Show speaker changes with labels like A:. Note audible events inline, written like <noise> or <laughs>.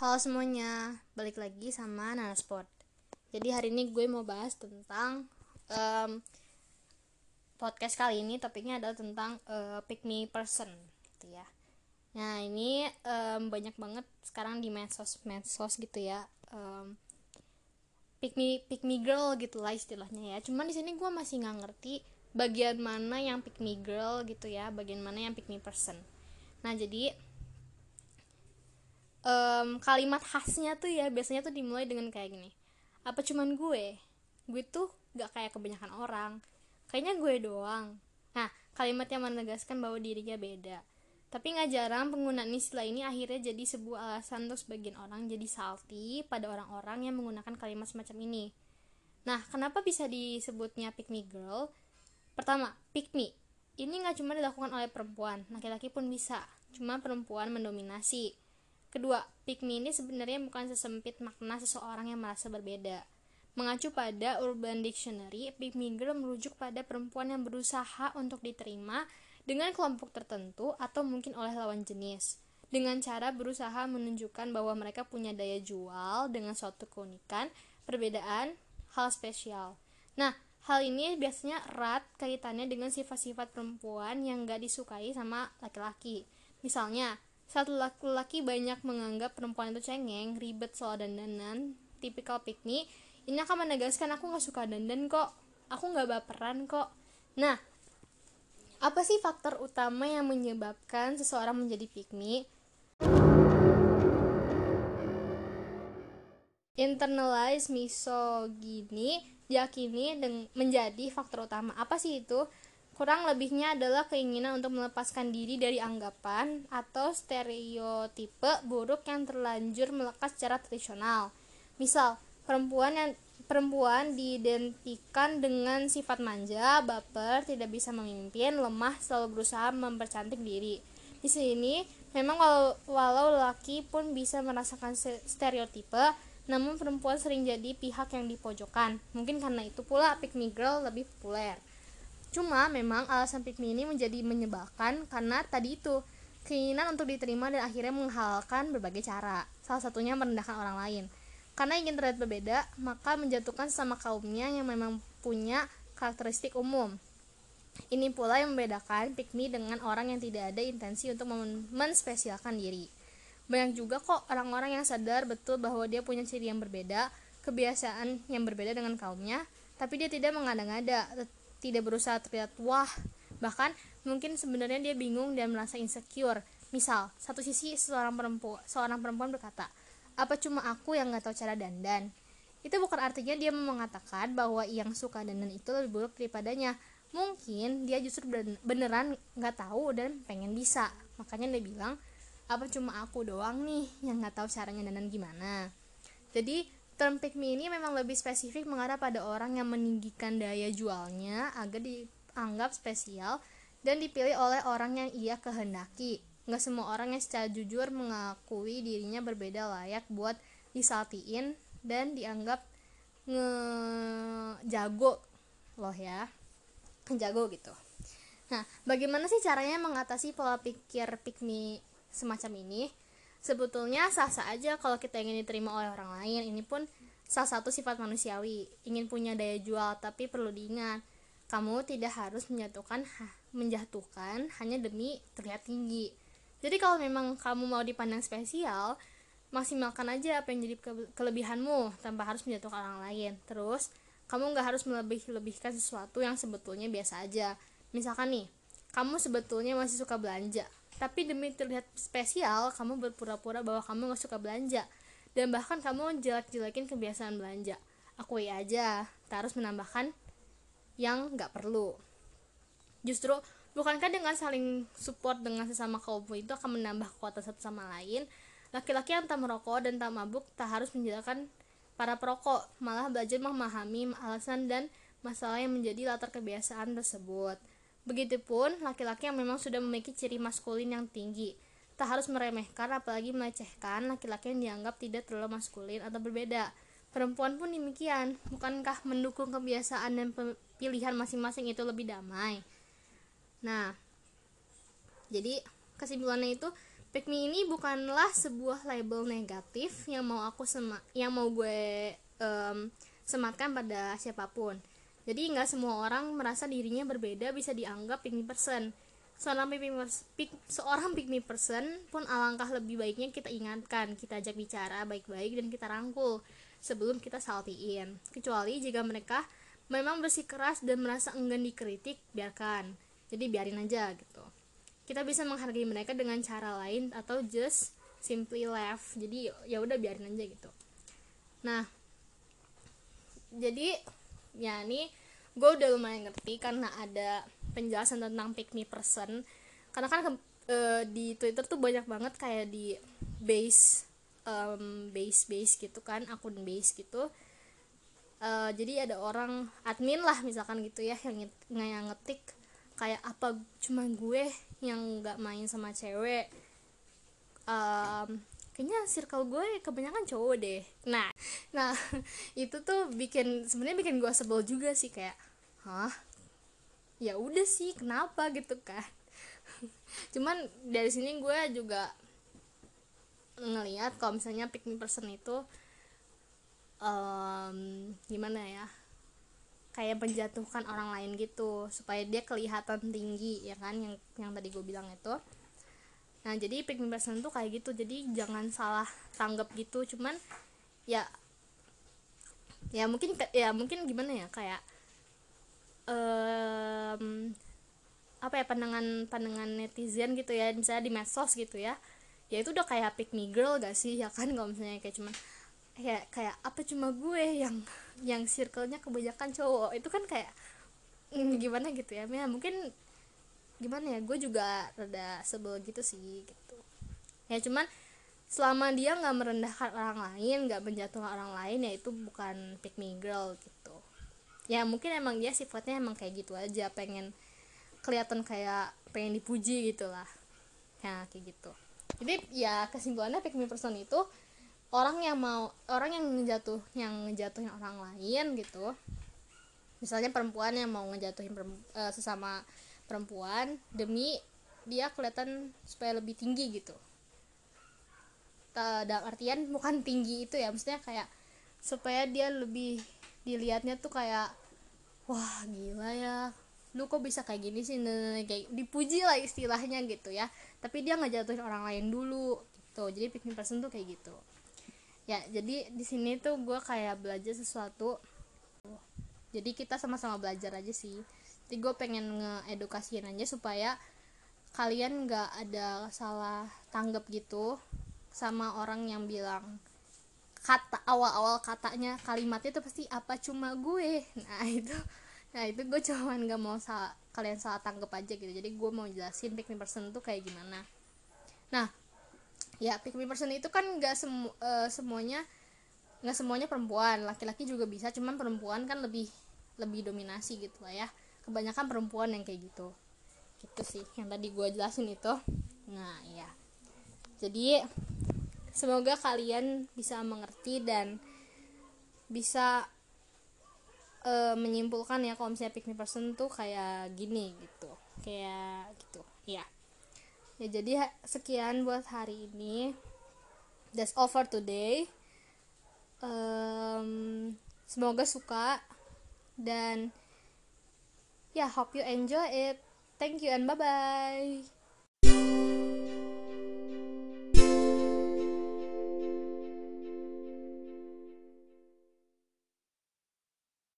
A: Halo semuanya, balik lagi sama Nana Sport. Jadi hari ini gue mau bahas tentang um, podcast kali ini topiknya adalah tentang uh, pick me person, gitu ya. Nah ini um, banyak banget sekarang di medsos medsos gitu ya. Um, pick me pick me girl gitu lah istilahnya ya. Cuman di sini gue masih nggak ngerti bagian mana yang pick me girl gitu ya, bagian mana yang pick me person. Nah jadi um, kalimat khasnya tuh ya biasanya tuh dimulai dengan kayak gini apa cuman gue gue tuh gak kayak kebanyakan orang kayaknya gue doang nah kalimat yang menegaskan bahwa dirinya beda tapi nggak jarang penggunaan istilah ini akhirnya jadi sebuah alasan untuk sebagian orang jadi salty pada orang-orang yang menggunakan kalimat semacam ini. Nah, kenapa bisa disebutnya pick me girl? Pertama, pick me. Ini nggak cuma dilakukan oleh perempuan, laki-laki pun bisa. Cuma perempuan mendominasi. Kedua, pick me ini sebenarnya bukan sesempit makna seseorang yang merasa berbeda. Mengacu pada Urban Dictionary, pick me girl merujuk pada perempuan yang berusaha untuk diterima dengan kelompok tertentu atau mungkin oleh lawan jenis. Dengan cara berusaha menunjukkan bahwa mereka punya daya jual dengan suatu keunikan, perbedaan, hal spesial. Nah, hal ini biasanya erat kaitannya dengan sifat-sifat perempuan yang gak disukai sama laki-laki. Misalnya, saat laki-laki banyak menganggap perempuan itu cengeng, ribet soal dandanan, tipikal piknik, ini akan menegaskan aku gak suka dandan kok, aku gak baperan kok. Nah, apa sih faktor utama yang menyebabkan seseorang menjadi piknik? Internalized misogini diyakini menjadi faktor utama. Apa sih itu? Kurang lebihnya adalah keinginan untuk melepaskan diri dari anggapan atau stereotipe buruk yang terlanjur melekat secara tradisional. Misal, perempuan yang perempuan diidentikan dengan sifat manja, baper, tidak bisa memimpin, lemah, selalu berusaha mempercantik diri. Di sini, memang walau, walau laki pun bisa merasakan stereotipe, namun perempuan sering jadi pihak yang dipojokkan. Mungkin karena itu pula pick me girl lebih populer. Cuma memang alasan pick me ini menjadi menyebalkan karena tadi itu keinginan untuk diterima dan akhirnya menghalalkan berbagai cara. Salah satunya merendahkan orang lain. Karena ingin terlihat berbeda, maka menjatuhkan sama kaumnya yang memang punya karakteristik umum. Ini pula yang membedakan pick me dengan orang yang tidak ada intensi untuk menspesialkan diri. Banyak juga kok orang-orang yang sadar betul bahwa dia punya ciri yang berbeda, kebiasaan yang berbeda dengan kaumnya, tapi dia tidak mengada-ngada, tidak berusaha terlihat wah. Bahkan mungkin sebenarnya dia bingung dan merasa insecure. Misal satu sisi seorang perempuan seorang perempuan berkata apa cuma aku yang nggak tahu cara dandan? Itu bukan artinya dia mengatakan bahwa yang suka dandan itu lebih buruk daripadanya. Mungkin dia justru beneran nggak tahu dan pengen bisa. Makanya dia bilang apa cuma aku doang nih yang nggak tahu caranya dandan gimana? Jadi Term pick me ini memang lebih spesifik mengarah pada orang yang meninggikan daya jualnya agar dianggap spesial dan dipilih oleh orang yang ia kehendaki. Nggak semua orang yang secara jujur mengakui dirinya berbeda layak buat disaltiin dan dianggap ngejago loh ya jago gitu nah bagaimana sih caranya mengatasi pola pikir pick me semacam ini Sebetulnya sah-sah aja kalau kita ingin diterima oleh orang lain. Ini pun salah satu sifat manusiawi. Ingin punya daya jual, tapi perlu diingat, kamu tidak harus menjatuhkan menjatuhkan hanya demi terlihat tinggi. Jadi kalau memang kamu mau dipandang spesial, maksimalkan aja apa yang jadi kelebihanmu tanpa harus menjatuhkan orang lain. Terus, kamu nggak harus melebih-lebihkan sesuatu yang sebetulnya biasa aja. Misalkan nih, kamu sebetulnya masih suka belanja, tapi demi terlihat spesial kamu berpura-pura bahwa kamu gak suka belanja. Dan bahkan kamu jelek-jelekin kebiasaan belanja. Akui aja tak harus menambahkan yang gak perlu. Justru bukankah dengan saling support dengan sesama kaum itu akan menambah kekuatan satu sama lain? Laki-laki yang tak merokok dan tak mabuk tak harus menjadikan para perokok malah belajar memahami alasan dan masalah yang menjadi latar kebiasaan tersebut Begitupun laki-laki yang memang sudah memiliki ciri maskulin yang tinggi. Tak harus meremehkan apalagi melecehkan laki-laki yang dianggap tidak terlalu maskulin atau berbeda. Perempuan pun demikian. Bukankah mendukung kebiasaan dan pilihan masing-masing itu lebih damai? Nah, jadi kesimpulannya itu pick ini bukanlah sebuah label negatif yang mau aku sema yang mau gue um, sematkan pada siapa pun jadi nggak semua orang merasa dirinya berbeda bisa dianggap pick me person. Seorang pick me, pick, seorang pick me person pun alangkah lebih baiknya kita ingatkan kita ajak bicara baik-baik dan kita rangkul sebelum kita saltiin. Kecuali jika mereka memang bersikeras dan merasa enggan dikritik biarkan. Jadi biarin aja gitu. Kita bisa menghargai mereka dengan cara lain atau just simply laugh. Jadi ya udah biarin aja gitu. Nah jadi ya ini gue udah lumayan ngerti karena ada penjelasan tentang pick me person. Karena kan e, di twitter tuh banyak banget kayak di base um, base base gitu kan akun base gitu. Uh, jadi ada orang admin lah misalkan gitu ya yang, yang ngetik kayak apa cuma gue yang nggak main sama cewek. Um, kayaknya circle gue kebanyakan cowok deh. Nah nah <laughs> itu tuh bikin sebenarnya bikin gue sebel juga sih kayak hah? Ya udah sih kenapa? gitu kan. <laughs> Cuman dari sini gue juga ngelihat kalau misalnya pick me person itu um, gimana ya kayak menjatuhkan orang lain gitu supaya dia kelihatan tinggi ya kan yang yang tadi gue bilang itu. Nah jadi pick me person tuh kayak gitu jadi jangan salah tanggap gitu cuman ya ya mungkin ya mungkin gimana ya kayak um, apa ya pandangan pandangan netizen gitu ya misalnya di medsos gitu ya ya itu udah kayak pick me girl gak sih ya kan kalau misalnya kayak cuman kayak kayak apa cuma gue yang yang circle-nya kebanyakan cowok? Itu kan kayak mm, gimana gitu ya? Ya mungkin gimana ya gue juga rada sebel gitu sih gitu. Ya cuman selama dia nggak merendahkan orang lain nggak menjatuhkan orang lain ya itu bukan pick me girl gitu. Ya mungkin emang dia sifatnya emang kayak gitu aja pengen kelihatan kayak pengen dipuji gitu lah ya kayak gitu. Jadi ya kesimpulannya pick me person itu orang yang mau orang yang ngejatuh yang ngejatuhin orang lain gitu. Misalnya perempuan yang mau ngejatuhin uh, sesama perempuan demi dia kelihatan supaya lebih tinggi gitu dalam artian bukan tinggi itu ya maksudnya kayak supaya dia lebih dilihatnya tuh kayak wah gila ya. Lu kok bisa kayak gini sih? Kayak dipuji lah istilahnya gitu ya. Tapi dia ngejatuhin orang lain dulu gitu. Jadi pick me person tuh kayak gitu. Ya jadi di sini tuh gue kayak belajar sesuatu. Jadi kita sama-sama belajar aja sih. Jadi gue pengen ngeedukasiin aja supaya kalian nggak ada salah tanggap gitu sama orang yang bilang kata awal-awal katanya kalimatnya tuh pasti apa cuma gue? Nah itu nah itu gue cuman nggak mau salah, kalian salah tanggap aja gitu. Jadi gue mau jelasin pick me person tuh kayak gimana. Nah ya pick me person itu kan nggak semu uh, semuanya nggak semuanya perempuan. Laki-laki juga bisa cuman perempuan kan lebih lebih dominasi gitu lah ya. Kebanyakan perempuan yang kayak gitu. Gitu sih yang tadi gue jelasin itu. Nah ya jadi semoga kalian bisa mengerti dan bisa uh, menyimpulkan ya kalau misalnya pick person tuh kayak gini gitu. Kayak gitu. Ya ya jadi sekian buat hari ini. That's for today. Um, semoga suka dan ya yeah, hope you enjoy it. Thank you and bye bye